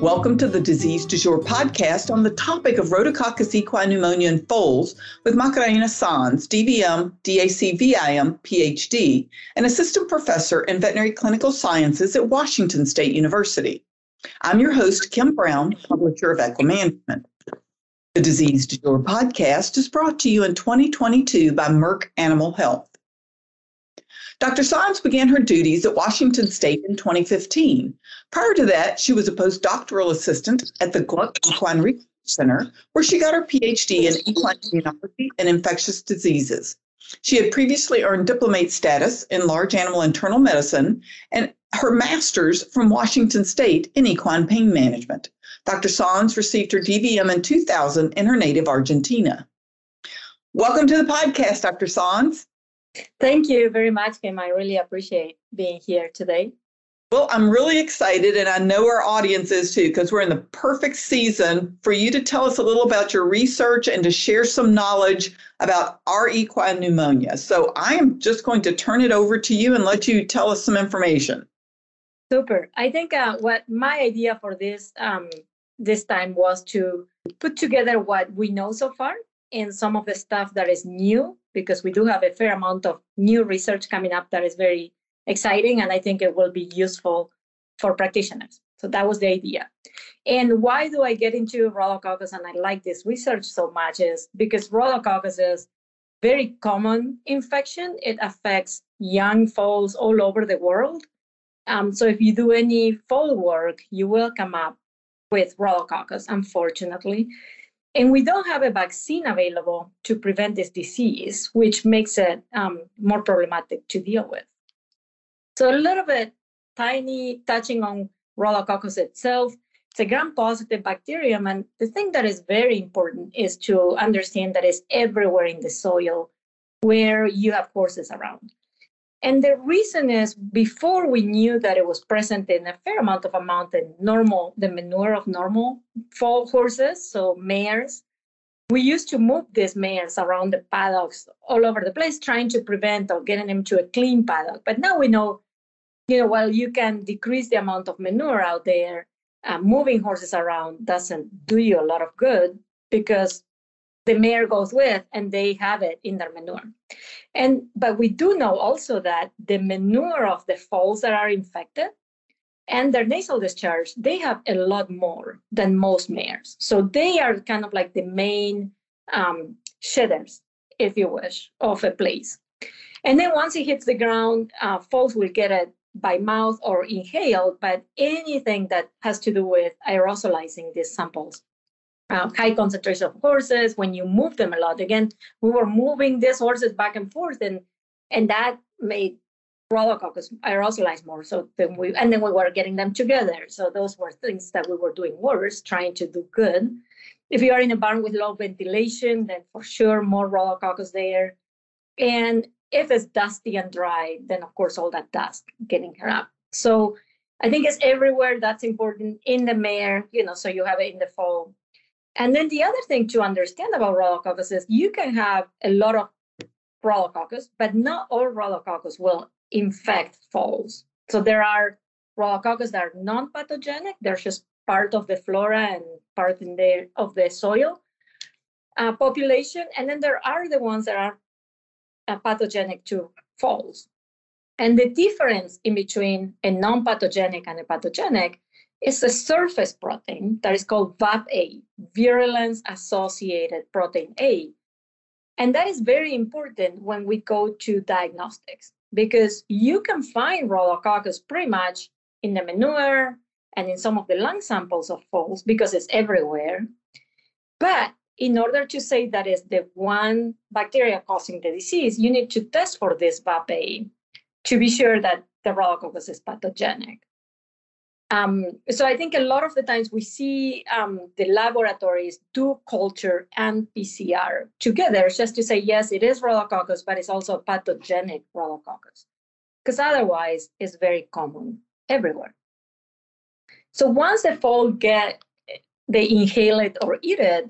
Welcome to the Disease du Jour podcast on the topic of Rhodococcus equi pneumonia in foals with Macarena Sanz, DVM, DAC PhD, and assistant professor in veterinary clinical sciences at Washington State University. I'm your host, Kim Brown, publisher of Equine Management. The Disease du Jour podcast is brought to you in 2022 by Merck Animal Health. Dr. Sanz began her duties at Washington State in 2015. Prior to that, she was a postdoctoral assistant at the Gluck Equine Research Center, where she got her PhD in equine immunology and infectious diseases. She had previously earned diplomate status in large animal internal medicine and her master's from Washington State in equine pain management. Dr. Sanz received her DVM in 2000 in her native Argentina. Welcome to the podcast, Dr. Sanz. Thank you very much, Kim. I really appreciate being here today. Well, I'm really excited, and I know our audience is too, because we're in the perfect season for you to tell us a little about your research and to share some knowledge about R. equi pneumonia. So I am just going to turn it over to you and let you tell us some information. Super. I think uh, what my idea for this um, this time was to put together what we know so far and some of the stuff that is new because we do have a fair amount of new research coming up that is very exciting and I think it will be useful for practitioners. So that was the idea. And why do I get into rhodococcus and I like this research so much is because rhodococcus is very common infection. It affects young foals all over the world. Um, so if you do any foal work, you will come up with rhodococcus, unfortunately. And we don't have a vaccine available to prevent this disease, which makes it um, more problematic to deal with. So a little bit tiny touching on Rhodococcus itself. It's a gram-positive bacterium, and the thing that is very important is to understand that it's everywhere in the soil where you have horses around. And the reason is before we knew that it was present in a fair amount of amount in normal, the manure of normal fall horses, so mares, we used to move these mares around the paddocks all over the place, trying to prevent or getting them to a clean paddock. But now we know, you know, while you can decrease the amount of manure out there, uh, moving horses around doesn't do you a lot of good because the mare goes with and they have it in their manure. And but we do know also that the manure of the foals that are infected and their nasal discharge, they have a lot more than most mares. So they are kind of like the main um, shedders, if you wish, of a place. And then once it hits the ground, uh, foals will get it by mouth or inhaled, but anything that has to do with aerosolizing these samples uh, high concentration of horses, when you move them a lot. Again, we were moving these horses back and forth, and and that made rhodococcus aerosolize more. So then we and then we were getting them together. So those were things that we were doing worse, trying to do good. If you are in a barn with low ventilation, then for sure more rhodococcus there. And if it's dusty and dry, then of course all that dust getting her up. So I think it's everywhere. That's important in the mare, you know, so you have it in the fall and then the other thing to understand about rhodococcus is you can have a lot of rhodococcus, but not all rhodococcus will infect foals. So there are rhodococcus that are non-pathogenic. They're just part of the flora and part in the, of the soil uh, population. And then there are the ones that are uh, pathogenic to foals. And the difference in between a non-pathogenic and a pathogenic is a surface protein that is called VAP-A, virulence associated protein A. And that is very important when we go to diagnostics because you can find rhodococcus pretty much in the manure and in some of the lung samples of foals because it's everywhere. But in order to say that is the one bacteria causing the disease, you need to test for this VAP-A to be sure that the rhodococcus is pathogenic. Um, so I think a lot of the times we see um, the laboratories do culture and PCR together just to say, yes, it is rhodococcus, but it's also a pathogenic rhodococcus. Because otherwise, it's very common everywhere. So once the foal get, they inhale it or eat it,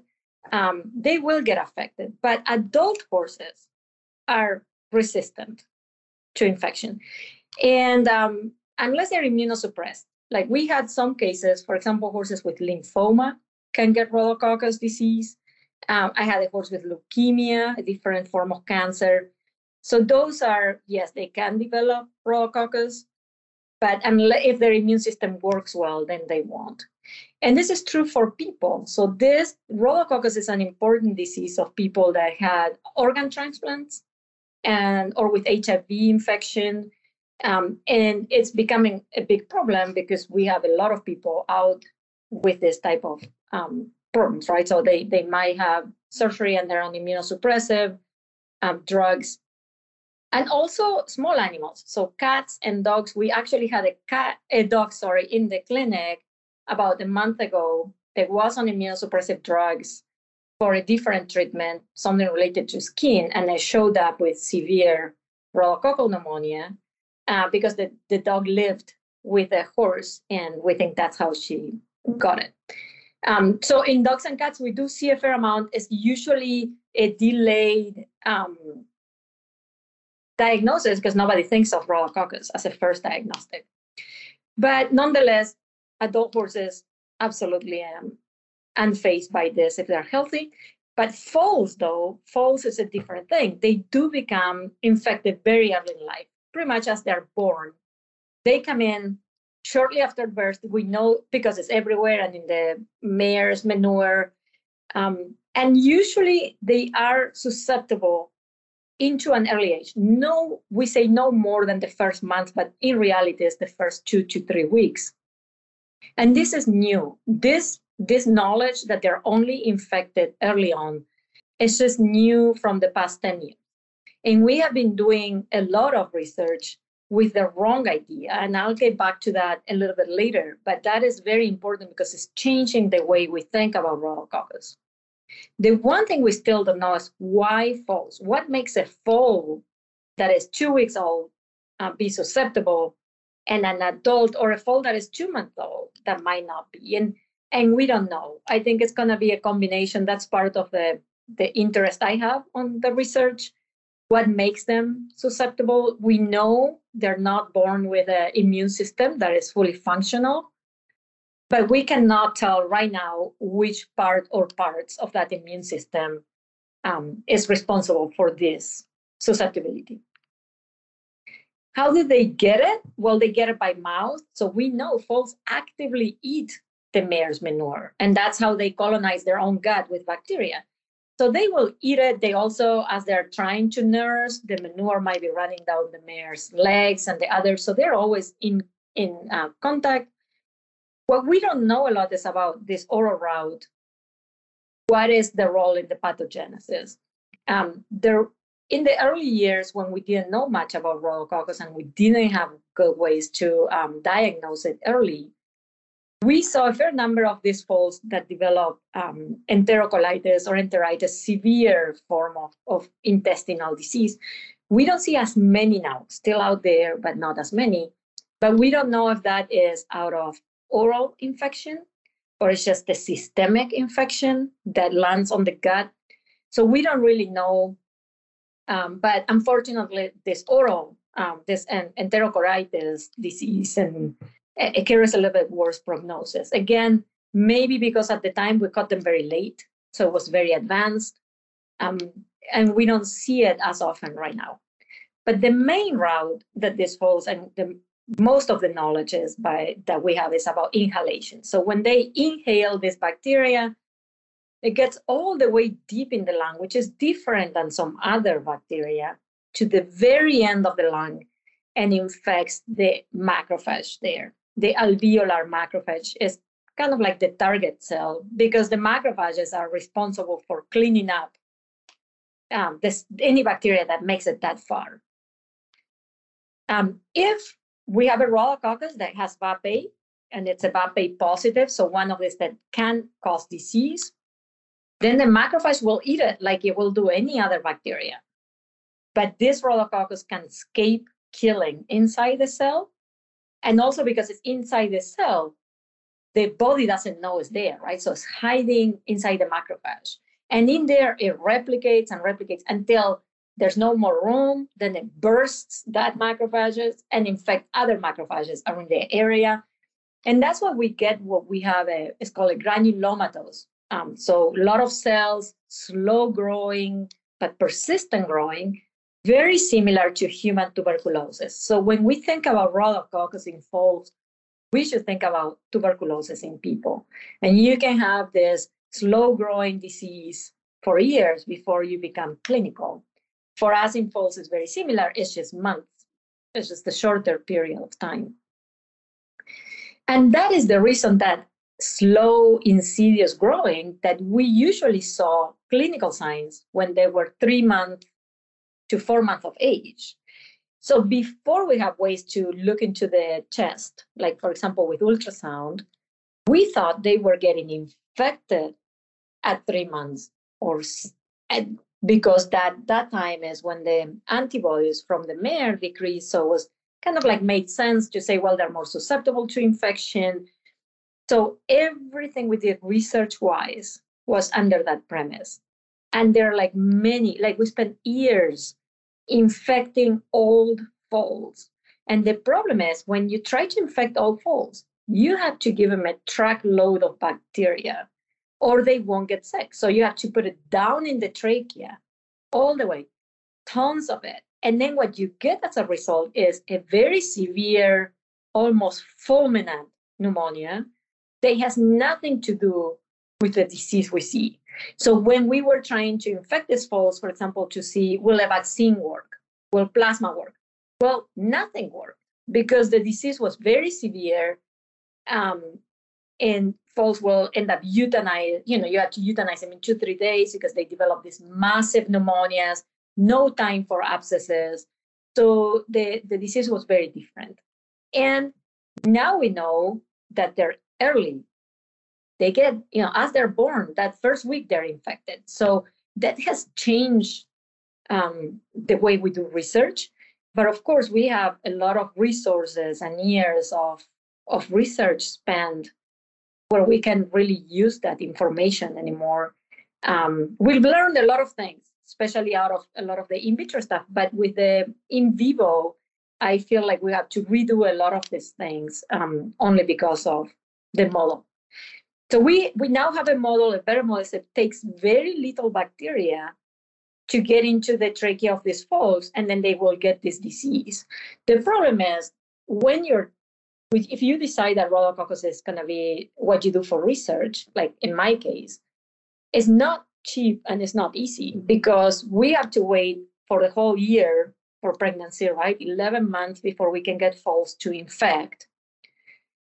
um, they will get affected. But adult horses are resistant to infection. And um, unless they're immunosuppressed, Like we had some cases, for example, horses with lymphoma can get rhodococcus disease. Um, I had a horse with leukemia, a different form of cancer. So those are, yes, they can develop rhodococcus, but if their immune system works well, then they won't. And this is true for people. So this rhodococcus is an important disease of people that had organ transplants and or with HIV infection. Um, and it's becoming a big problem because we have a lot of people out with this type of um, problems, right? So they they might have surgery and they're on immunosuppressive um, drugs, and also small animals. So cats and dogs. We actually had a cat, a dog, sorry, in the clinic about a month ago that was on immunosuppressive drugs for a different treatment, something related to skin, and it showed up with severe rhodococcal pneumonia uh, because the, the dog lived with a horse, and we think that's how she got it. Um, so in dogs and cats, we do see a fair amount. It's usually a delayed um, diagnosis because nobody thinks of rhodococcus as a first diagnostic. But nonetheless, adult horses absolutely um, unfazed by this if they're healthy. But foals, though, foals is a different thing. They do become infected very early in life, pretty much as they're born. They come in shortly after birth, we know because it's everywhere and in the mare's manure. Um, and usually they are susceptible into an early age. No, we say no more than the first month, but in reality, it's the first two to three weeks. And this is new. This this knowledge that they're only infected early on is just new from the past 10 years. And we have been doing a lot of research with the wrong idea. And I'll get back to that a little bit later. But that is very important because it's changing the way we think about rhodococcus. The one thing we still don't know is why foals. What makes a foal that is two weeks old uh, be susceptible and an adult or a foal that is two months old that might not be? And and we don't know. I think it's going to be a combination. That's part of the the interest I have on the research what makes them susceptible. We know they're not born with an immune system that is fully functional, but we cannot tell right now which part or parts of that immune system um, is responsible for this susceptibility. How do they get it? Well, they get it by mouth. So we know foals actively eat the mare's manure, and that's how they colonize their own gut with bacteria. So they will eat it. They also, as they're trying to nurse, the manure might be running down the mare's legs and the others. So they're always in in uh, contact. What we don't know a lot is about this oral route. What is the role in the pathogenesis? Um, there, in the early years when we didn't know much about rhodococcus and we didn't have good ways to um, diagnose it early, we saw a fair number of these foals that develop um, enterocolitis or enteritis, severe form of, of intestinal disease. We don't see as many now, still out there, but not as many. But we don't know if that is out of oral infection or it's just a systemic infection that lands on the gut. So we don't really know. Um, but unfortunately, this oral, um, this enterocolitis disease and it carries a little bit worse prognosis. Again, maybe because at the time we caught them very late, so it was very advanced, um, and we don't see it as often right now. But the main route that this falls, and the, most of the knowledge is by that we have is about inhalation. So when they inhale this bacteria, it gets all the way deep in the lung, which is different than some other bacteria, to the very end of the lung and infects the macrophage there the alveolar macrophage is kind of like the target cell because the macrophages are responsible for cleaning up um, this, any bacteria that makes it that far. Um, if we have a rhodococcus that has VAP-A and it's a VAP-A positive, so one of these that can cause disease, then the macrophage will eat it like it will do any other bacteria. But this rhodococcus can escape killing inside the cell and also because it's inside the cell, the body doesn't know it's there, right? So it's hiding inside the macrophage. And in there, it replicates and replicates until there's no more room. Then it bursts that macrophages and infect other macrophages around the area. And that's what we get what we have, a, it's called a granulomatous. Um, so a lot of cells, slow growing, but persistent growing, very similar to human tuberculosis. So when we think about rhodococcus in foals, we should think about tuberculosis in people. And you can have this slow growing disease for years before you become clinical. For us in foals, it's very similar. It's just months. It's just a shorter period of time. And that is the reason that slow, insidious growing that we usually saw clinical signs when they were three months to four months of age. So before we have ways to look into the chest, like for example with ultrasound, we thought they were getting infected at three months or because that that time is when the antibodies from the mare decrease. So it was kind of like made sense to say, well, they're more susceptible to infection. So everything we did research wise was under that premise. And there are like many, like we spent years infecting old foals. And the problem is when you try to infect old foals, you have to give them a truckload of bacteria or they won't get sick. So you have to put it down in the trachea all the way, tons of it. And then what you get as a result is a very severe, almost fulminant pneumonia that has nothing to do with the disease we see. So when we were trying to infect these foals, for example, to see will a vaccine work, will plasma work? Well, nothing worked because the disease was very severe. Um, and foals will end up euthanized. You know, you have to euthanize them in two, three days because they develop these massive pneumonias, no time for abscesses. So the, the disease was very different. And now we know that they're early. They get, you know, as they're born, that first week they're infected. So that has changed um, the way we do research. But of course, we have a lot of resources and years of, of research spent where we can really use that information anymore. Um, we've learned a lot of things, especially out of a lot of the in vitro stuff. But with the in vivo, I feel like we have to redo a lot of these things um, only because of the model. So we we now have a model, a better model that takes very little bacteria to get into the trachea of these folks, and then they will get this disease. The problem is when you're if you decide that rhodococcus is going to be what you do for research, like in my case, it's not cheap and it's not easy mm-hmm. because we have to wait for the whole year for pregnancy, right? 11 months before we can get foals to infect.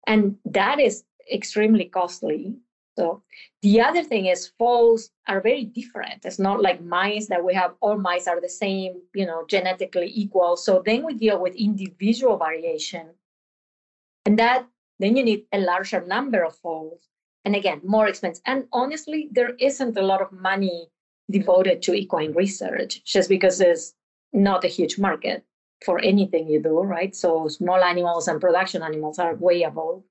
And that is extremely costly. So the other thing is foals are very different. It's not like mice that we have all mice are the same, you know, genetically equal. So then we deal with individual variation and that then you need a larger number of foals. And again, more expense. And honestly, there isn't a lot of money devoted to equine research just because it's not a huge market for anything you do, right? So small animals and production animals are way above.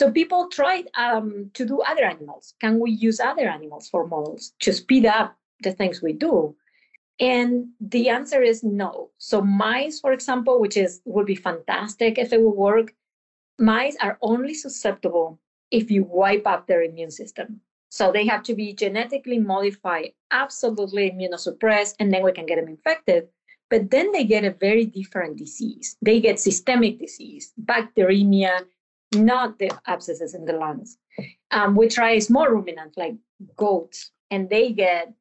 So people tried um, to do other animals. Can we use other animals for models to speed up the things we do? And the answer is no. So mice, for example, which is would be fantastic if it would work, mice are only susceptible if you wipe up their immune system. So they have to be genetically modified, absolutely immunosuppressed, and then we can get them infected. But then they get a very different disease. They get systemic disease, bacteremia, not the abscesses in the lungs. Um, we try small ruminants like goats, and they get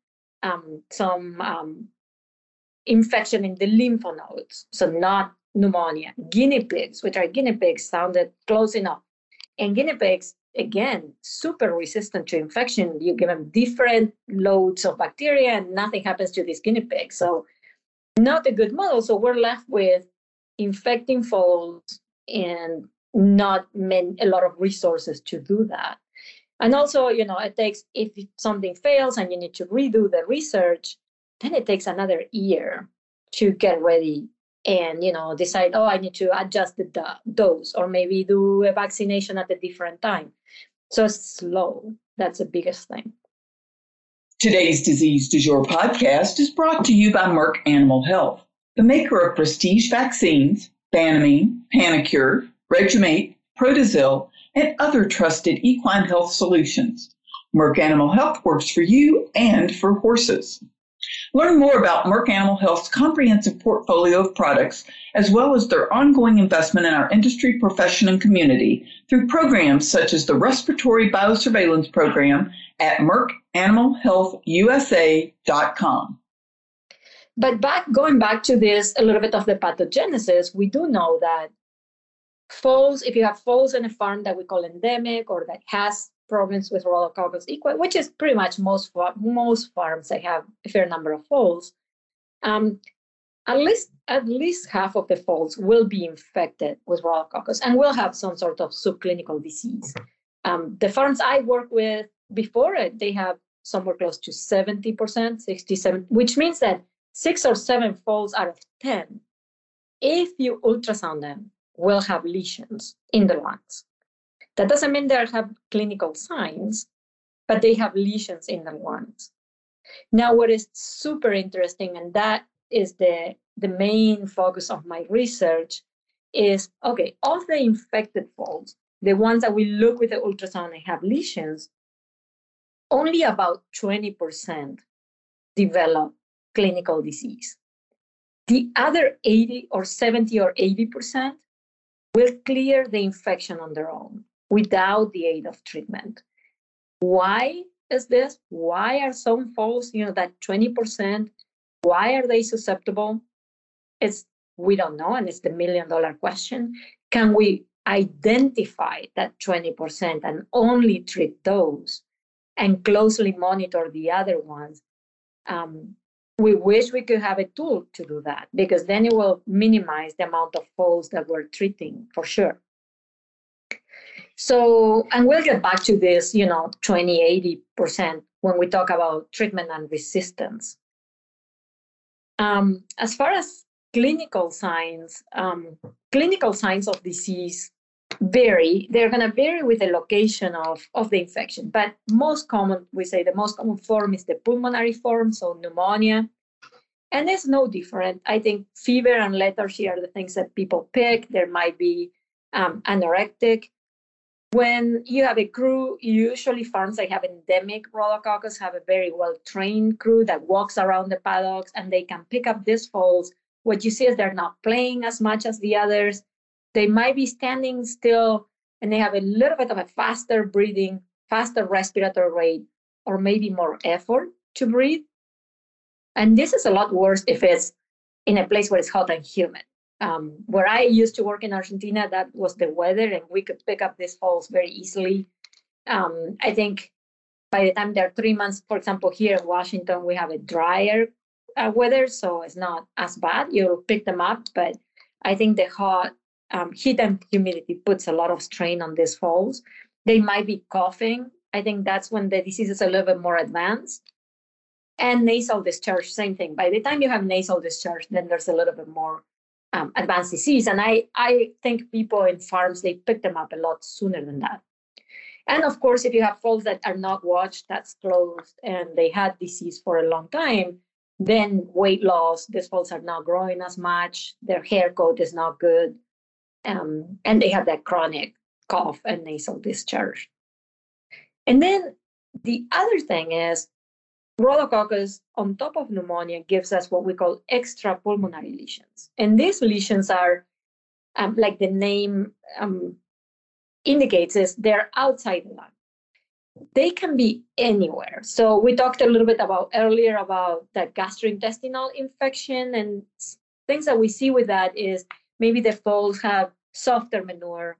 um, some um, infection in the lymph nodes, so not pneumonia. Guinea pigs, which are guinea pigs, sounded close enough. And guinea pigs, again, super resistant to infection. You give them different loads of bacteria, and nothing happens to these guinea pigs. So, not a good model. So, we're left with infecting folds and not many, a lot of resources to do that. And also, you know, it takes, if something fails and you need to redo the research, then it takes another year to get ready and, you know, decide, oh, I need to adjust the dose or maybe do a vaccination at a different time. So it's slow. That's the biggest thing. Today's Disease Du Jour podcast is brought to you by Merck Animal Health, the maker of prestige vaccines, Banamine, Panacur, Regu-Mate, Protazil, and other trusted equine health solutions. Merck Animal Health works for you and for horses. Learn more about Merck Animal Health's comprehensive portfolio of products, as well as their ongoing investment in our industry, profession, and community through programs such as the Respiratory Biosurveillance Program at MerckAnimalHealthUSA.com. But back going back to this a little bit of the pathogenesis, we do know that foals, if you have falls in a farm that we call endemic or that has problems with Rhodococcus equi, which is pretty much most most farms that have a fair number of falls, um, at least at least half of the falls will be infected with Rhodococcus and will have some sort of subclinical disease. Um, the farms I work with before it, they have somewhere close to 70%, 67, which means that six or seven falls out of 10, if you ultrasound them, will have lesions in the lungs. That doesn't mean they have clinical signs, but they have lesions in the lungs. Now, what is super interesting, and that is the, the main focus of my research, is okay, of the infected folds, the ones that we look with the ultrasound and have lesions, only about 20% develop clinical disease. The other 80 or 70 or 80% will clear the infection on their own without the aid of treatment. Why is this? Why are some foals, you know, that 20%, why are they susceptible? It's we don't know, and it's the million dollar question. Can we identify that 20% and only treat those and closely monitor the other ones um, we wish we could have a tool to do that because then it will minimize the amount of foals that we're treating for sure. So, and we'll get back to this, you know, 20, 80% when we talk about treatment and resistance. Um, as far as clinical signs, um, clinical signs of disease vary. They're going to vary with the location of, of the infection. But most common, we say the most common form is the pulmonary form, so pneumonia. And it's no different. I think fever and lethargy are the things that people pick. There might be um, anorectic. When you have a crew, usually farms that have endemic rhodococcus have a very well trained crew that walks around the paddocks and they can pick up these foals. What you see is they're not playing as much as the others they might be standing still and they have a little bit of a faster breathing, faster respiratory rate, or maybe more effort to breathe. And this is a lot worse if it's in a place where it's hot and humid. Um, where I used to work in Argentina, that was the weather, and we could pick up these falls very easily. Um, I think by the time they're three months, for example, here in Washington, we have a drier uh, weather, so it's not as bad. You'll pick them up, but I think the hot um, heat and humidity puts a lot of strain on these foals. They might be coughing. I think that's when the disease is a little bit more advanced. And nasal discharge, same thing. By the time you have nasal discharge, then there's a little bit more um, advanced disease. And I, I think people in farms, they pick them up a lot sooner than that. And of course, if you have foals that are not watched, that's closed, and they had disease for a long time, then weight loss, these foals are not growing as much, their hair coat is not good, um, and they have that chronic cough and nasal discharge. And then the other thing is rhodococcus on top of pneumonia gives us what we call extra pulmonary lesions. And these lesions are, um, like the name um, indicates, is they're outside the lung. They can be anywhere. So we talked a little bit about earlier about that gastrointestinal infection and things that we see with that is maybe the foals have softer manure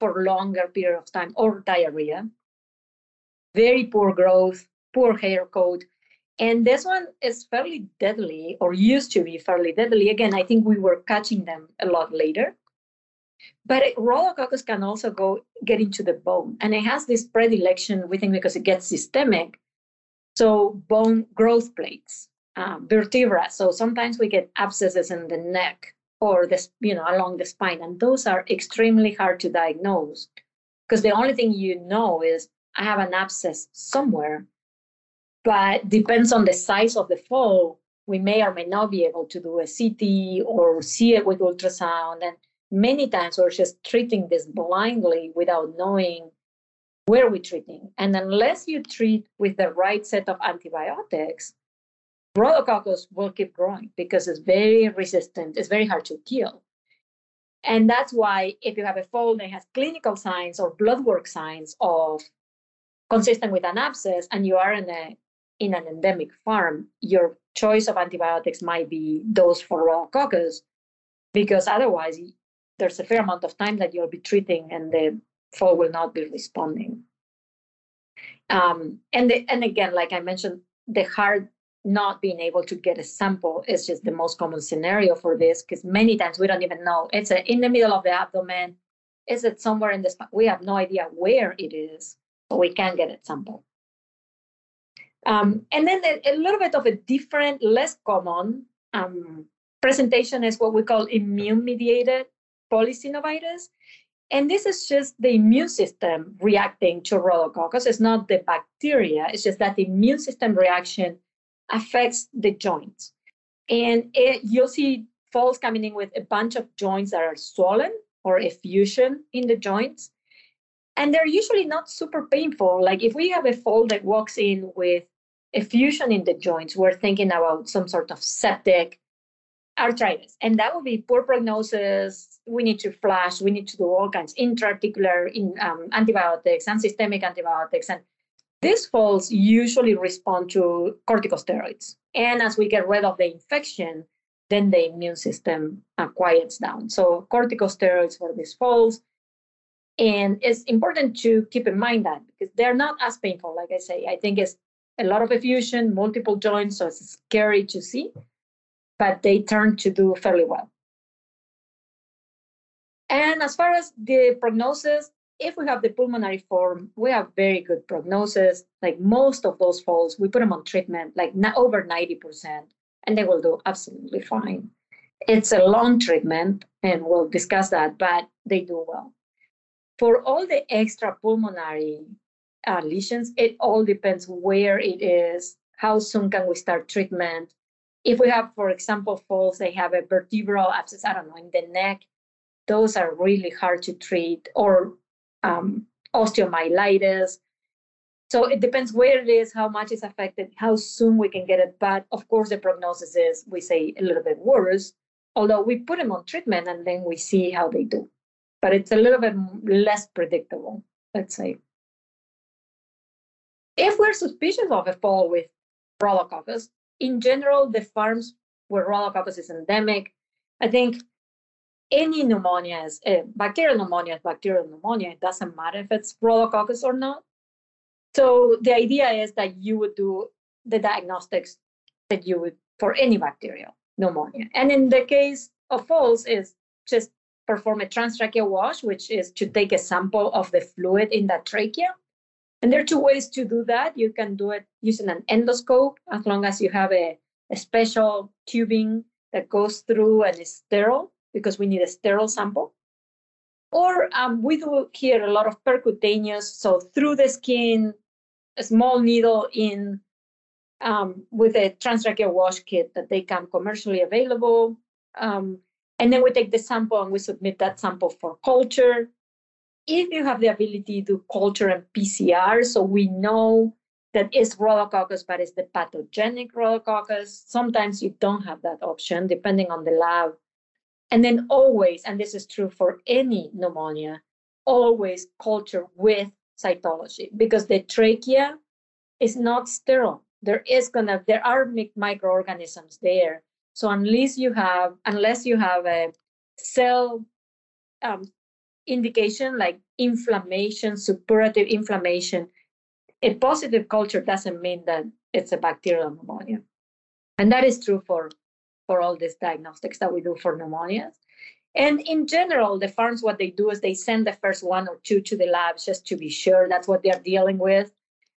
for longer period of time or diarrhea. Very poor growth poor hair coat. And this one is fairly deadly or used to be fairly deadly. Again i think we were catching them a lot later. But it, rhodococcus can also go get into the bone and it has this predilection we think because it gets systemic. So bone growth plates uh, vertebra so sometimes we get abscesses in the neck or the, you know, along the spine. And those are extremely hard to diagnose because the only thing you know is I have an abscess somewhere. But depends on the size of the fall, we may or may not be able to do a CT or see it with ultrasound. And many times we're just treating this blindly without knowing where we're treating. And unless you treat with the right set of antibiotics, Rhodococcus will keep growing because it's very resistant, it's very hard to kill. And that's why if you have a foal that has clinical signs or blood work signs of consistent with an abscess and you are in a in an endemic farm, your choice of antibiotics might be those for Rhodococcus, because otherwise there's a fair amount of time that you'll be treating and the foal will not be responding. Um, and the, and again, like I mentioned, the hard not being able to get a sample is just the most common scenario for this because many times we don't even know. It's a, in the middle of the abdomen. Is it somewhere in the spine? We have no idea where it is so we can get a sample. Um, and then a, a, little bit of a different less common um, presentation is what we call immune mediated polysynovitis and this is just the immune system reacting to rhodococcus it's not the bacteria it's just that the immune system reaction affects the joints. And it, you'll see foals coming in with a bunch of joints that are swollen or effusion in the joints. And they're usually not super painful. Like if we have a foal that walks in with effusion in the joints, we're thinking about some sort of septic arthritis. And that would be poor prognosis. We need to flush. we need to do all kinds intra-articular in, um, antibiotics and systemic antibiotics. And these foals usually respond to corticosteroids. And as we get rid of the infection, then the immune system uh, quiets down. So corticosteroids for these foals. And it's important to keep in mind that because they're not as painful, like I say. I think it's a lot of effusion, multiple joints, so it's scary to see, but they turn to do fairly well. And as far as the prognosis, if we have the pulmonary form, we have very good prognosis. Like most of those foals, we put them on treatment, like over 90%, and they will do absolutely fine. It's a long treatment, and we'll discuss that, but they do well. For all the extra pulmonary uh, lesions, it all depends where it is, how soon can we start treatment. If we have, for example, falls, they have a vertebral abscess, I don't know, in the neck, those are really hard to treat, or um, osteomyelitis. So it depends where it is, how much is affected, how soon we can get it. But of course, the prognosis is, we say, a little bit worse, although we put them on treatment and then we see how they do. But it's a little bit less predictable, let's say. If we're suspicious of a foal with rhodococcus, in general, the farms where rhodococcus is endemic, I think any pneumonia is uh, bacterial pneumonia is bacterial pneumonia. It doesn't matter if it's rhodococcus or not. So the idea is that you would do the diagnostics that you would for any bacterial pneumonia. And in the case of foals, is just perform a transtracheal wash, which is to take a sample of the fluid in that trachea. And there are two ways to do that. You can do it using an endoscope, as long as you have a, a special tubing that goes through and is sterile because we need a sterile sample. Or um, we do here a lot of percutaneous, so through the skin, a small needle in um, with a transtracheal wash kit that they come commercially available. Um, and then we take the sample and we submit that sample for culture. If you have the ability to culture and PCR, so we know that is rhodococcus, but it's the pathogenic rhodococcus. Sometimes you don't have that option, depending on the lab and then always, and this is true for any pneumonia, always culture with cytology because the trachea is not sterile. There is gonna, there are microorganisms there. So unless you have, unless you have a cell um, indication like inflammation, suppurative inflammation, a positive culture doesn't mean that it's a bacterial pneumonia. And that is true for for all these diagnostics that we do for pneumonias. And in general, the farms, what they do is they send the first one or two to the labs just to be sure that's what they're dealing with.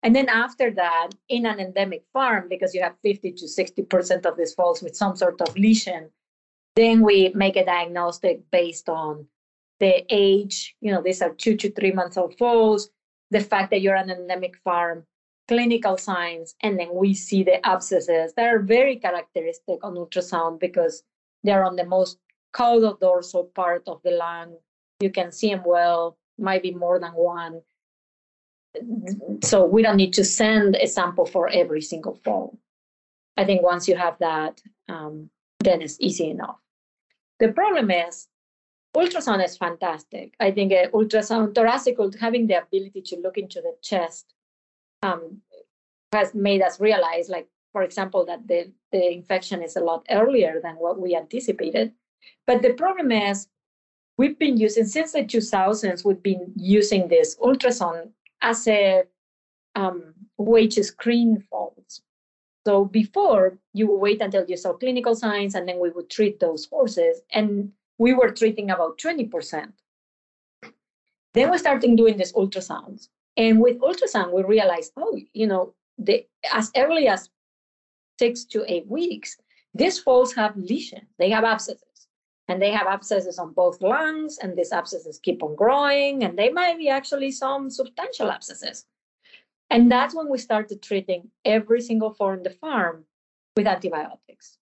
And then after that, in an endemic farm, because you have 50 to 60% of these foals with some sort of lesion, then we make a diagnostic based on the age. You know, these are two to three months old foals, the fact that you're an endemic farm, clinical signs, and then we see the abscesses that are very characteristic on ultrasound because they're on the most caudal dorsal part of the lung. You can see them well, might be more than one. So we don't need to send a sample for every single fall. I think once you have that, um, then it's easy enough. The problem is ultrasound is fantastic. I think uh, ultrasound, thoracic, having the ability to look into the chest um, has made us realize, like, for example, that the, the infection is a lot earlier than what we anticipated. But the problem is, we've been using, since the 2000s, we've been using this ultrasound as a um, way to screen folds. So before, you would wait until you saw clinical signs, and then we would treat those horses. And we were treating about 20%. Then we started doing these ultrasounds. And with ultrasound, we realized, oh, you know, as early as six to eight weeks, these folds have lesions, they have abscesses. And they have abscesses on both lungs, and these abscesses keep on growing, and they might be actually some substantial abscesses. And that's when we started treating every single foal in the farm with antibiotics.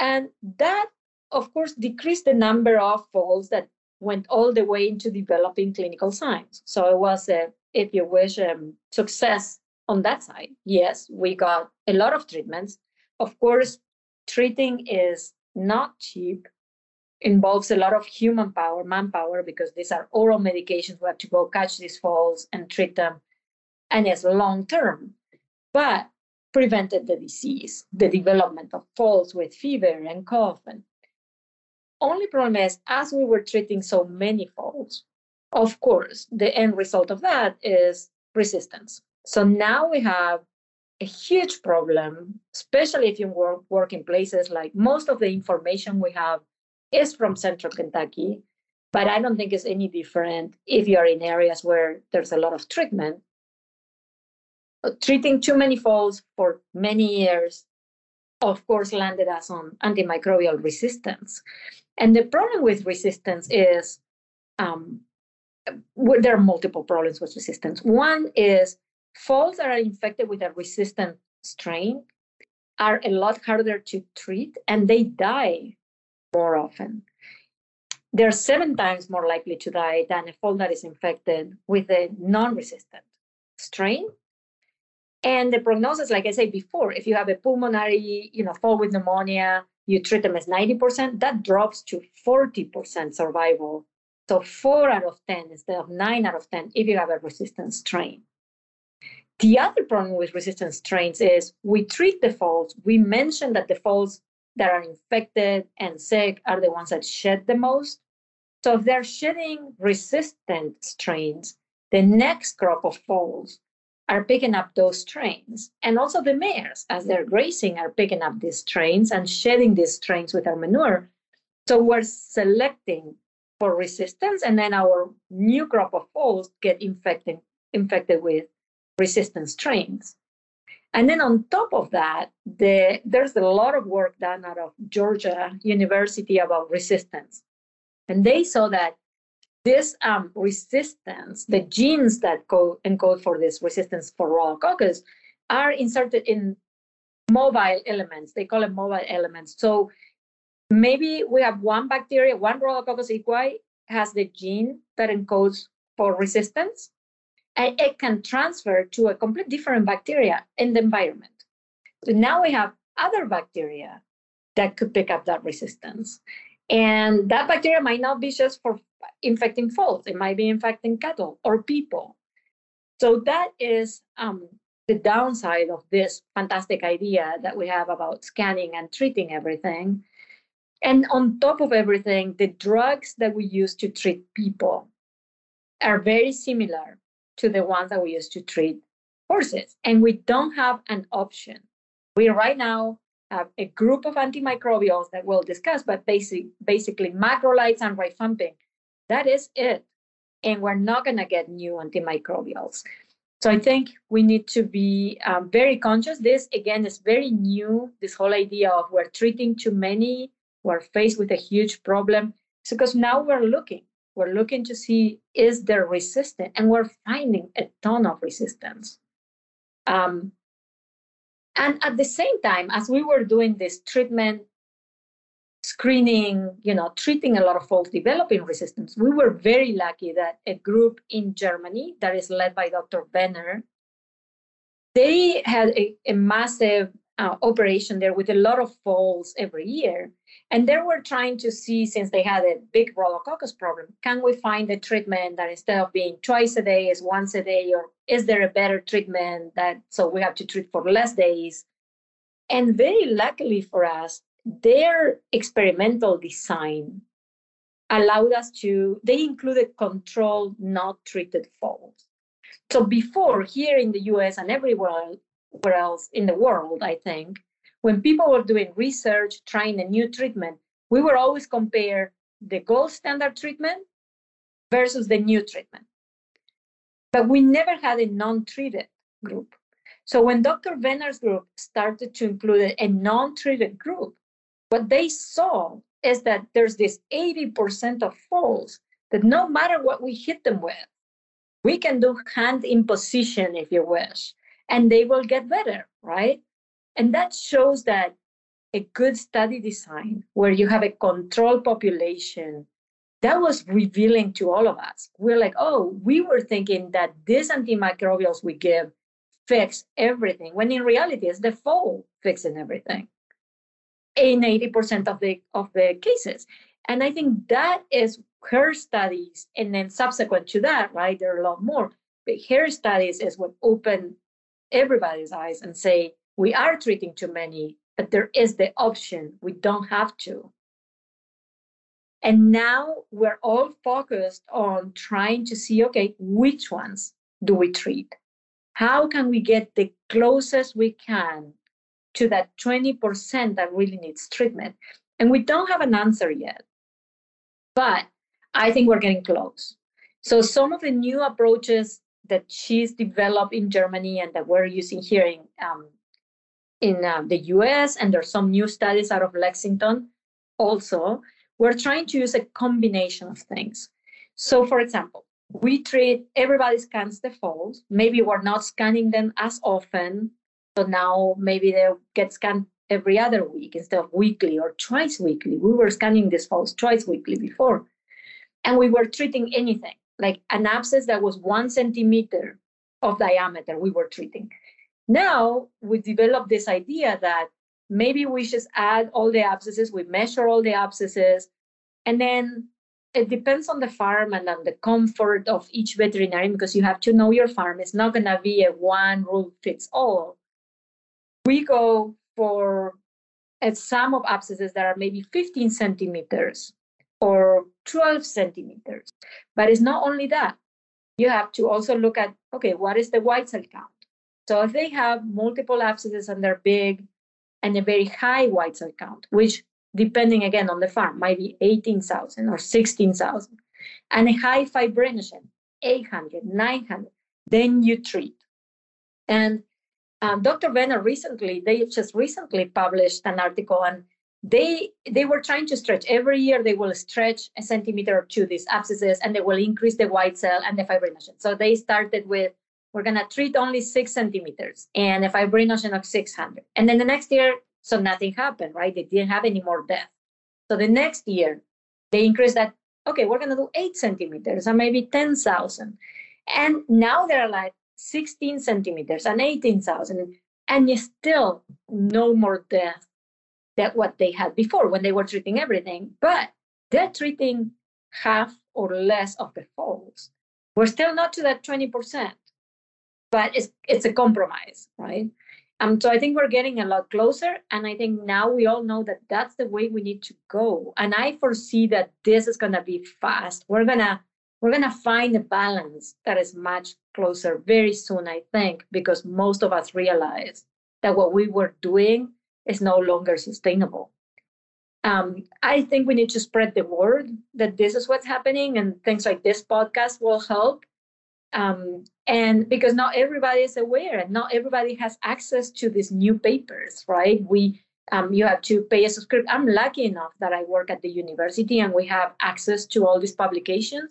And that, of course, decreased the number of foals that went all the way into developing clinical science. So it was, a, if you wish, um, success on that side. Yes, we got a lot of treatments. Of course, treating is not cheap, involves a lot of human power, manpower, because these are oral medications. We have to go catch these falls and treat them. And it's long term, but prevented the disease, the development of falls with fever and cough. And only problem is, as we were treating so many foals, of course, the end result of that is resistance. So now we have a huge problem, especially if you work, work in places like most of the information we have is from central Kentucky, but I don't think it's any different if you're in areas where there's a lot of treatment. Treating too many foals for many years, of course, landed us on antimicrobial resistance. And the problem with resistance is um, there are multiple problems with resistance. One is Foals that are infected with a resistant strain are a lot harder to treat and they die more often. They're seven times more likely to die than a foal that is infected with a non resistant strain. And the prognosis, like I said before, if you have a pulmonary, you know, fall with pneumonia, you treat them as 90%, that drops to 40% survival. So four out of 10 instead of nine out of 10 if you have a resistant strain. The other problem with resistant strains is we treat the foals. We mention that the foals that are infected and sick are the ones that shed the most. So if they're shedding resistant strains, the next crop of foals are picking up those strains. And also the mares, as they're grazing, are picking up these strains and shedding these strains with our manure. So we're selecting for resistance, and then our new crop of foals get infected, infected with resistant strains. And then on top of that, the, there's a lot of work done out of Georgia University about resistance. And they saw that this um, resistance, the genes that co- encode for this resistance for Rhodococcus, are inserted in mobile elements. They call it mobile elements. So maybe we have one bacteria, one Rhodococcus equi has the gene that encodes for resistance, and it can transfer to a complete different bacteria in the environment. So now we have other bacteria that could pick up that resistance. And that bacteria might not be just for infecting foals, it might be infecting cattle or people. So that is um, the downside of this fantastic idea that we have about scanning and treating everything. And on top of everything, the drugs that we use to treat people are very similar to the ones that we use to treat horses. And we don't have an option. We right now a group of antimicrobials that we'll discuss, but basic, basically macrolides and rifampin. That is it. And we're not going to get new antimicrobials. So I think we need to be um, very conscious. This, again, is very new. This whole idea of we're treating too many, we're faced with a huge problem. It's because now we're looking we're looking to see is there resistance, and we're finding a ton of resistance. Um, and at the same time, as we were doing this treatment screening, you know, treating a lot of folks developing resistance. We were very lucky that a group in Germany that is led by Dr. Benner, they had a, a massive uh, operation there with a lot of falls every year. And they were trying to see, since they had a big rhodococcus problem, can we find a treatment that instead of being twice a day is once a day, or is there a better treatment that so we have to treat for less days? And very luckily for us, their experimental design allowed us to, they included controlled, not treated falls. So before, here in the US and everywhere else in the world, I think, when people were doing research, trying a new treatment, we were always compare the gold standard treatment versus the new treatment. But we never had a non-treated group. So when Dr. Venner's group started to include a non-treated group, what they saw is that there's this 80% of falls that no matter what we hit them with, we can do hand imposition if you wish, and they will get better, right? And that shows that a good study design where you have a control population that was revealing to all of us. We're like, oh, we were thinking that these antimicrobials we give fix everything, when in reality, it's the fall fixing everything in 80% of the of the cases. And I think that is her studies, and then subsequent to that, right, there are a lot more. But her studies is what opened everybody's eyes and say, we are treating too many, but there is the option. We don't have to. And now we're all focused on trying to see, okay, which ones do we treat? How can we get the closest we can to that 20% that really needs treatment? And we don't have an answer yet, but I think we're getting close. So some of the new approaches that she's developed in Germany and that we're using here in um, in uh, the US, and there's some new studies out of Lexington also. We're trying to use a combination of things. So, for example, we treat everybody scans the falls. Maybe we're not scanning them as often. So now maybe they get scanned every other week instead of weekly or twice weekly. We were scanning these falls twice weekly before. And we were treating anything like an abscess that was one centimeter of diameter, we were treating. Now we developed this idea that maybe we just add all the abscesses, we measure all the abscesses, and then it depends on the farm and on the comfort of each veterinarian because you have to know your farm. It's not going to be a one rule fits all. We go for a sum of abscesses that are maybe 15 centimeters or 12 centimeters. But it's not only that. You have to also look at okay, what is the white cell count? So if they have multiple abscesses and they're big and a very high white cell count, which depending again on the farm might be 18,000 or 16,000, and a high fibrinogen, 800, 900, then you treat. And um, Dr. Venner recently, they just recently published an article and they they were trying to stretch every year they will stretch a centimeter or two these abscesses and they will increase the white cell and the fibrinogen so they started with we're going to treat only six centimeters and a fibrinogen of 600. And then the next year, so nothing happened, right? They didn't have any more death. So the next year, they increased that, okay, we're going to do eight centimeters and maybe 10,000. And now they're like 16 centimeters and 18,000. And still no more death than what they had before when they were treating everything. But they're treating half or less of the falls. We're still not to that 20% but it's it's a compromise, right? Um, so I think we're getting a lot closer, and I think now we all know that that's the way we need to go. And I foresee that this is going to be fast. We're gonna we're gonna find a balance that is much closer very soon. I think because most of us realize that what we were doing is no longer sustainable. Um, I think we need to spread the word that this is what's happening, and things like this podcast will help. Um, and because not everybody is aware and not everybody has access to these new papers right? We um, you have to pay a subscription i'm lucky enough that i work at the university and we have access to all these publications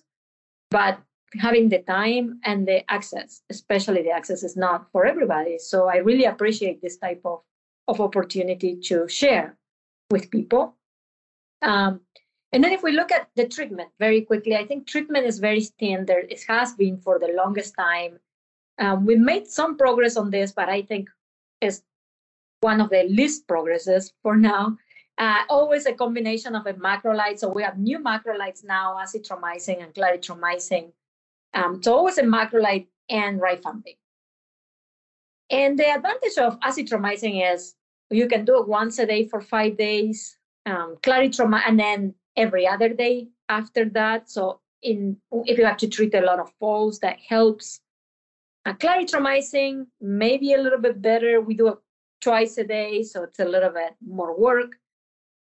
but having the time and the access especially the access is not for everybody. So i really appreciate this type of, of opportunity to share with people Um, and then if we look at the treatment very quickly, I think treatment is very standard. It has been for the longest time. Um, we made some progress on this, but I think it's one of the least progresses for now. Uh, always a combination of a macrolide. So we have new macrolides now, azithromycin and clarithromycin. Um, so always a macrolide and rifampin. And the advantage of azithromycin is you can do it once a day for five days, um, and then every other day after that. So in if you have to treat a lot of falls, that helps. Uh, clarithromycin, maybe a little bit better. We do it twice a day, so it's a little bit more work.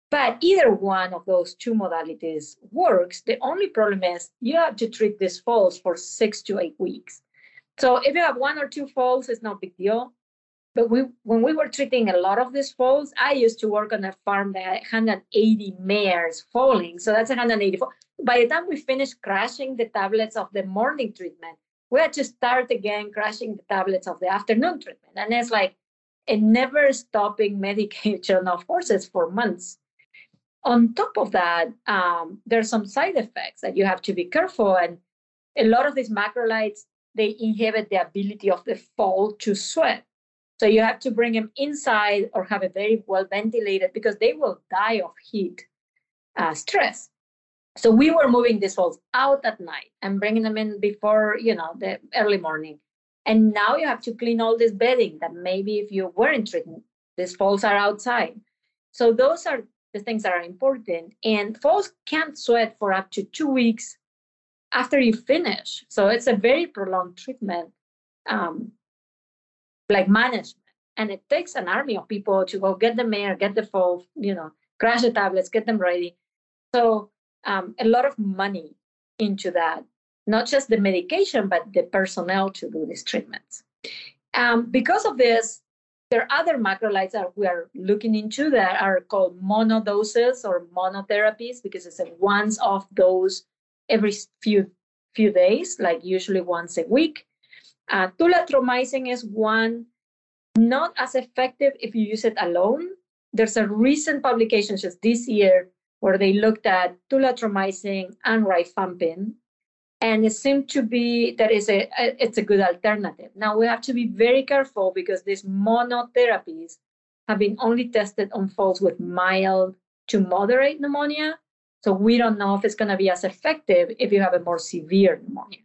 But either one of those two modalities works. The only problem is you have to treat these falls for six to eight weeks. So if you have one or two falls, it's no big deal. But we, when we were treating a lot of these falls, I used to work on a farm that had 180 mares falling. So that's 184. By the time we finished crashing the tablets of the morning treatment, we had to start again crashing the tablets of the afternoon treatment. And it's like a never stopping medication of horses for months. On top of that, um, there's some side effects that you have to be careful. And a lot of these macrolides, they inhibit the ability of the foal to sweat. So you have to bring them inside or have it very well ventilated because they will die of heat uh, stress. So we were moving these foals out at night and bringing them in before, you know, the early morning. And now you have to clean all this bedding that maybe if you weren't treating, these foals are outside. So those are the things that are important. And foals can't sweat for up to two weeks after you finish. So it's a very prolonged treatment. Um, like management. And it takes an army of people to go get the mayor, get the foal, you know, crash the tablets, get them ready. So um, a lot of money into that, not just the medication, but the personnel to do these treatments. Um, because of this, there are other macrolides that we are looking into that are called monodoses or monotherapies because it's a once off dose every few few days, like usually once a week. Uh, tulathromycin is one not as effective if you use it alone. There's a recent publication just this year where they looked at tulathromycin and rifampin, and it seemed to be that is a it's a good alternative. Now we have to be very careful because these monotherapies have been only tested on folks with mild to moderate pneumonia. So we don't know if it's going to be as effective if you have a more severe pneumonia.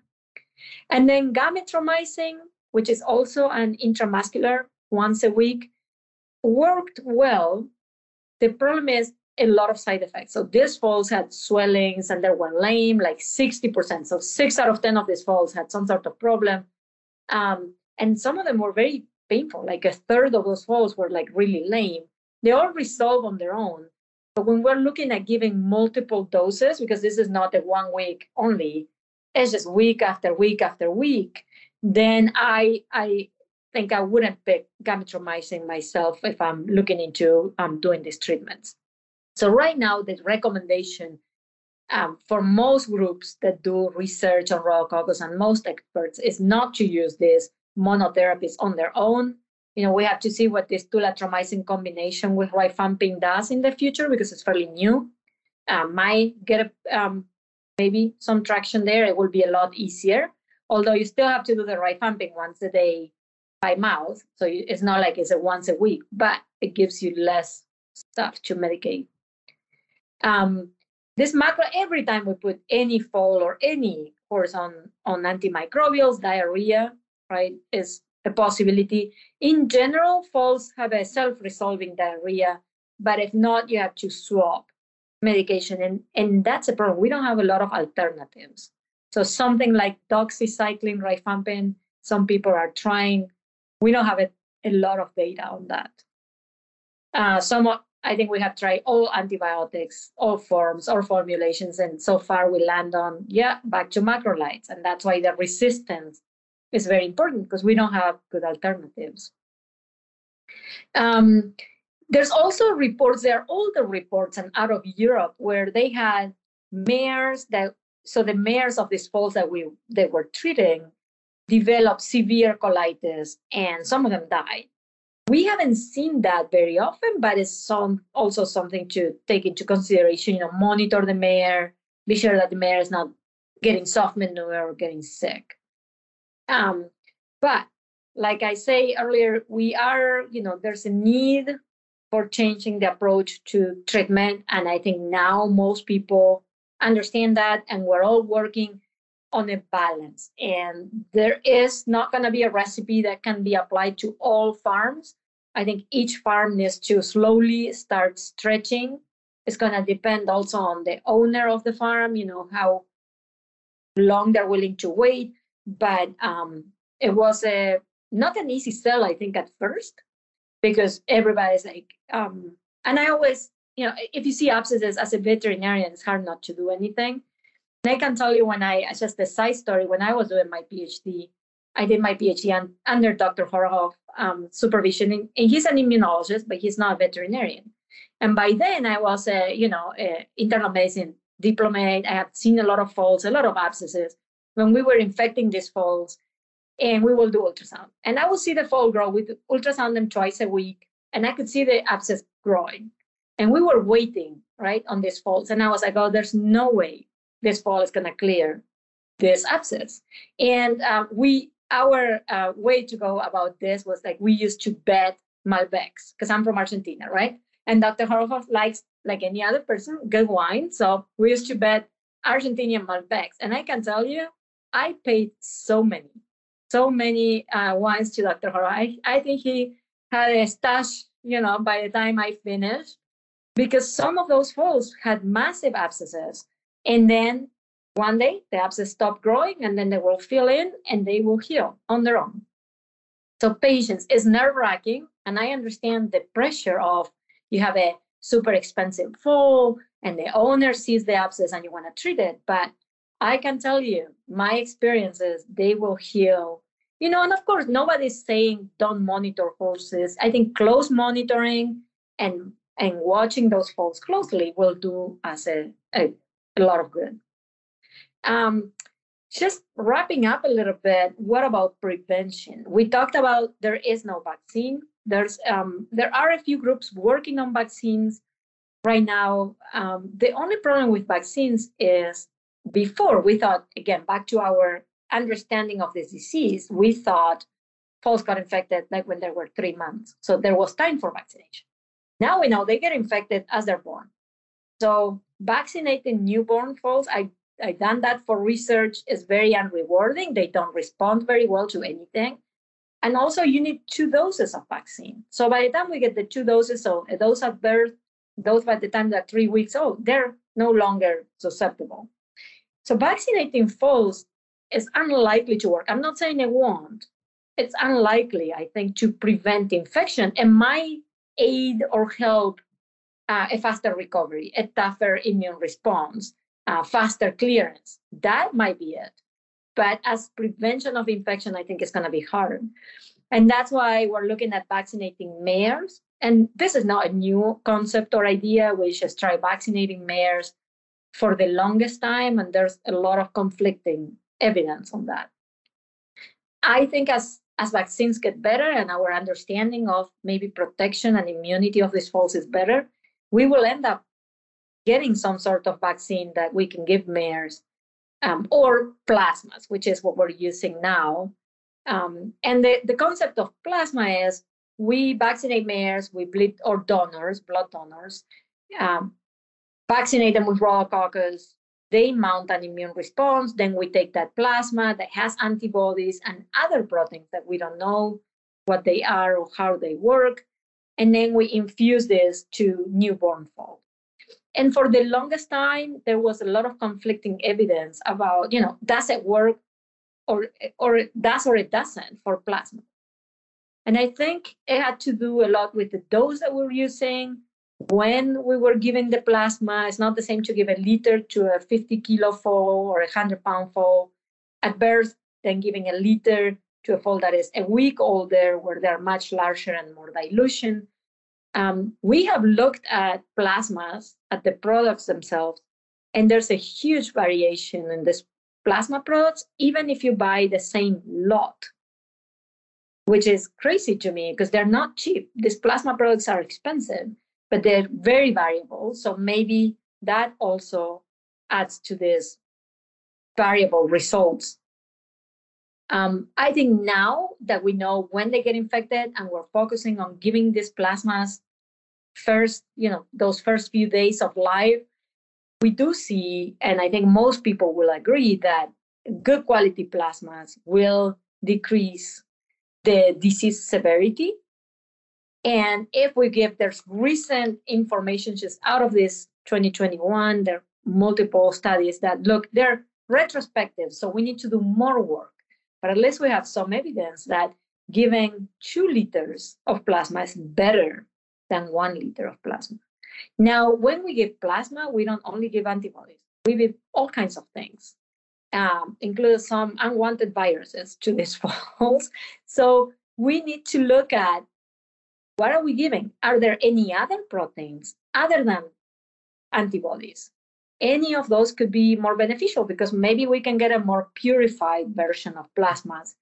And then gamithromycin, which is also an intramuscular once a week, worked well. The problem is a lot of side effects. So these falls had swellings and they were lame, like 60%. So six out of 10 of these falls had some sort of problem. Um, and some of them were very painful, like a third of those falls were like really lame. They all resolve on their own. But when we're looking at giving multiple doses, because this is not a one week only, it's just week after week after week, then I I think I wouldn't pick gamithromycin myself if I'm looking into um, doing these treatments. So right now, the recommendation um, for most groups that do research on rhodococcus and most experts is not to use these monotherapies on their own. You know, we have to see what this tulathromycin combination with rifampin does in the future because it's fairly new. Uh, might get a, um, maybe some traction there, it will be a lot easier. Although you still have to do the rifampin once a day by mouth. So it's not like it's a once a week, but it gives you less stuff to medicate. Um, this macro, every time we put any fall or any horse on, on antimicrobials, diarrhea, right, is a possibility. In general, falls have a self-resolving diarrhea, but if not, you have to swap medication. And, and that's a problem. We don't have a lot of alternatives. So something like doxycycline, rifampin, some people are trying. We don't have a, a lot of data on that. Uh, some, I think we have tried all antibiotics, all forms, all formulations, and so far we land on, yeah, back to macrolides. And that's why the resistance is very important because we don't have good alternatives. Um, there's also reports, there are older reports and out of Europe where they had mares that, so the mares of these foals that we they were treating developed severe colitis and some of them died. we haven't seen that very often, but it's some, also something to take into consideration. You know, monitor the mare, be sure that the mare is not getting soft manure or getting sick. Um, but like I say earlier, we are, you know, there's a need for changing the approach to treatment. And I think now most people understand that, and we're all working on a balance. And there is not going to be a recipe that can be applied to all farms. I think each farm needs to slowly start stretching. It's going to depend also on the owner of the farm, you know, how long they're willing to wait. But um, it was a not an easy sell, I think, at first, because everybody's like, um, and I always, you know, if you see abscesses as a veterinarian, it's hard not to do anything. And I can tell you when I, just a side story, when I was doing my PhD, I did my PhD under Dr. Horohov um, supervision, and he's an immunologist, but he's not a veterinarian. And by then, I was a, you know, a internal medicine diplomate. I had seen a lot of foals, a lot of abscesses. When we were infecting these foals, and we will do ultrasound. And I will see the foal grow. We ultrasound them twice a week, and I could see the abscess growing. And we were waiting, right, on these foals. And I was like, oh, there's no way this foal is going to clear this abscess. And um, we, our uh, way to go about this was like we used to bet Malbecs because I'm from Argentina, right? And Dr. Horohov likes, like any other person, good wine. So we used to bet Argentinian Malbecs. And I can tell you, I paid so many so many uh, to Dr. Horohov. I, I think he had a stash, you know, by the time I finished, because some of those foals had massive abscesses. And then one day the abscess stopped growing and then they will fill in and they will heal on their own. So patience is nerve wracking. And I understand the pressure of you have a super expensive fall and the owner sees the abscess and you want to treat it. But I can tell you, my experiences, they will heal. You know, and of course, nobody's saying don't monitor horses. I think close monitoring and and watching those foals closely will do us a, a, a lot of good. Um, just wrapping up a little bit, what about prevention? We talked about there is no vaccine. There's um, there are a few groups working on vaccines right now. Um, the only problem with vaccines is before we thought, again, back to our understanding of this disease, we thought foals got infected like when they were three months. So there was time for vaccination. Now we know they get infected as they're born. So vaccinating newborn foals, I I done that for research is very unrewarding. They don't respond very well to anything. And also you need two doses of vaccine. So by the time we get the two doses, so a dose at birth, those by the time they're three weeks old, they're no longer susceptible. So vaccinating foals is unlikely to work. I'm not saying it won't. It's unlikely, I think, to prevent infection and might aid or help uh, a faster recovery, a tougher immune response, uh, faster clearance. That might be it. But as prevention of infection, I think it's going to be hard. And that's why we're looking at vaccinating mares. And this is not a new concept or idea. We just try vaccinating mares for the longest time, and there's a lot of conflicting evidence on that. I think as as vaccines get better and our understanding of maybe protection and immunity of these foals is better, we will end up getting some sort of vaccine that we can give mares um, or plasmas, which is what we're using now. Um, and the, the concept of plasma is we vaccinate mares, we bleed or donors, blood donors, um, vaccinate them with rhodococcus, they mount an immune response. Then we take that plasma that has antibodies and other proteins that we don't know what they are or how they work. And then we infuse this to newborn foals. And for the longest time, there was a lot of conflicting evidence about, you know, does it work or, or it does or it doesn't for plasma. And I think it had to do a lot with the dose that we're using, when we were giving the plasma, it's not the same to give a liter to a 50 kilo foal or a 100 pound foal at birth than giving a liter to a foal that is a week older, where they're much larger and more dilution. Um, we have looked at plasmas, at the products themselves, and there's a huge variation in this plasma products, even if you buy the same lot. which is crazy to me because they're not cheap. These plasma products are expensive, but they're very variable. So maybe that also adds to this variable results. Um, I think now that we know when they get infected and we're focusing on giving these plasmas first, you know, those first few days of life, we do see, and I think most people will agree that good quality plasmas will decrease the disease severity. And if we give, there's recent information just out of this 2021, there are multiple studies that look, they're retrospective, so we need to do more work. But at least we have some evidence that giving two liters of plasma is better than one liter of plasma. Now, when we give plasma, we don't only give antibodies, we give all kinds of things, um, some unwanted viruses to these falls. So we need to look at what are we giving? Are there any other proteins other than antibodies? Any of those could be more beneficial because maybe we can get a more purified version of plasmas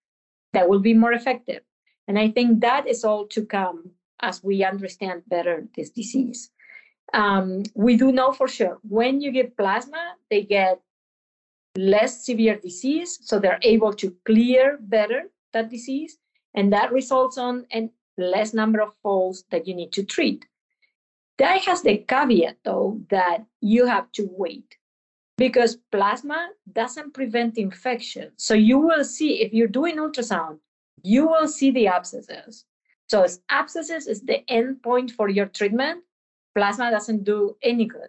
that will be more effective. And I think that is all to come as we understand better this disease. Um, we do know for sure when you give plasma, they get less severe disease, so they're able to clear better that disease, and that results on a less number of falls that you need to treat. That has the caveat, though, that you have to wait because plasma doesn't prevent infection. So you will see, if you're doing ultrasound, you will see the abscesses. So abscesses is the end point for your treatment, plasma doesn't do any good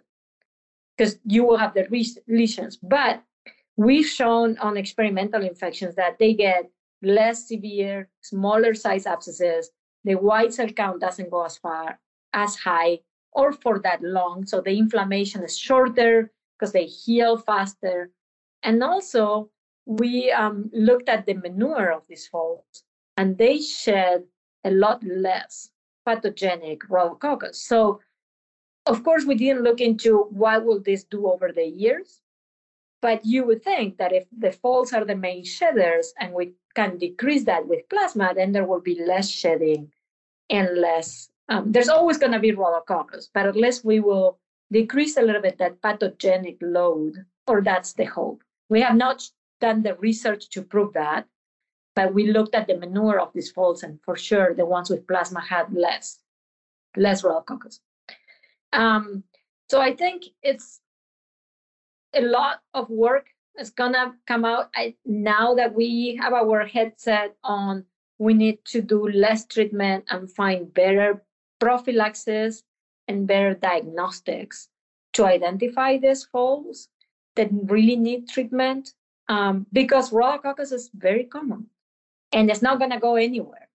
because you will have the lesions. But we've shown on experimental infections that they get less severe, smaller size abscesses. The white cell count doesn't go as far, as high, or for that long. So the inflammation is shorter because they heal faster. And also, we um, looked at the manure of these folks, and they shed a lot less pathogenic rhodococcus. So, of course, we didn't look into what will this do over the years, but you would think that if the folds are the main shedders and we can decrease that with plasma, then there will be less shedding and less um, there's always going to be rhodococcus, but at least we will decrease a little bit that pathogenic load, or that's the hope. We have not done the research to prove that, but we looked at the manure of these folds, and for sure, the ones with plasma had less, less rhodococcus. Um, so I think it's a lot of work is gonna come out I, now that we have our headset on. We need to do less treatment and find better prophylaxis and better diagnostics to identify these folds that really need treatment um, because rhodococcus is very common and it's not going to go anywhere.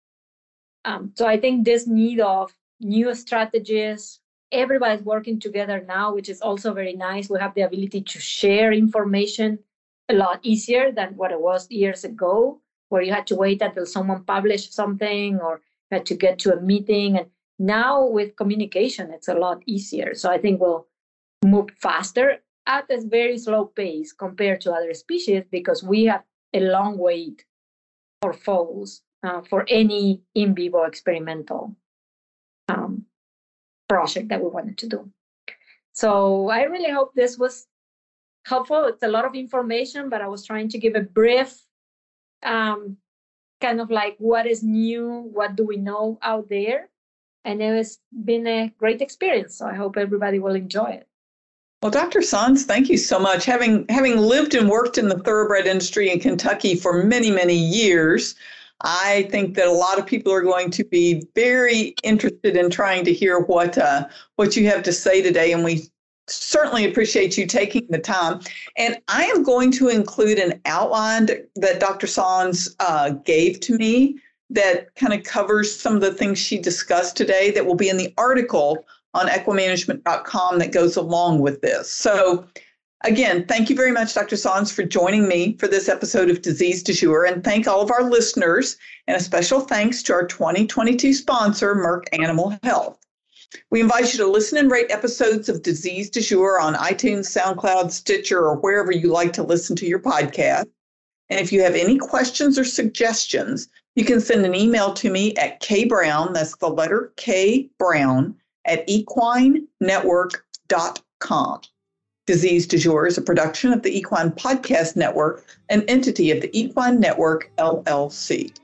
Um, so I think this need of new strategies, everybody's working together now, which is also very nice. We have the ability to share information a lot easier than what it was years ago, where you had to wait until someone published something or had to get to a meeting. And now with communication, it's a lot easier. So I think we'll move faster at a very slow pace compared to other species because we have a long wait for foals uh, for any in vivo experimental um, project that we wanted to do. So I really hope this was helpful. It's a lot of information, but I was trying to give a brief um, kind of like what is new, what do we know out there, and it has been a great experience. So I hope everybody will enjoy it. Well, Dr. Sanz, thank you so much. Having having lived and worked in the thoroughbred industry in Kentucky for many, many years, I think that a lot of people are going to be very interested in trying to hear what uh, what you have to say today, and we certainly appreciate you taking the time. And I am going to include an outline that Dr. Sanz uh, gave to me that kind of covers some of the things she discussed today that will be in the article on equimanagement.com that goes along with this. So, again, thank you very much, Dr. Sanz, for joining me for this episode of Disease Du Jour. And thank all of our listeners, and a special thanks to our 2022 sponsor, Merck Animal Health. We invite you to listen and rate episodes of Disease Du Jour on iTunes, SoundCloud, Stitcher, or wherever you like to listen to your podcast. And if you have any questions or suggestions, you can send an email to me at kbrown, that's the letter K Brown, at equinenetwork.com. Disease du Jour is a production of the Equine Podcast Network, an entity of the Equine Network, LLC.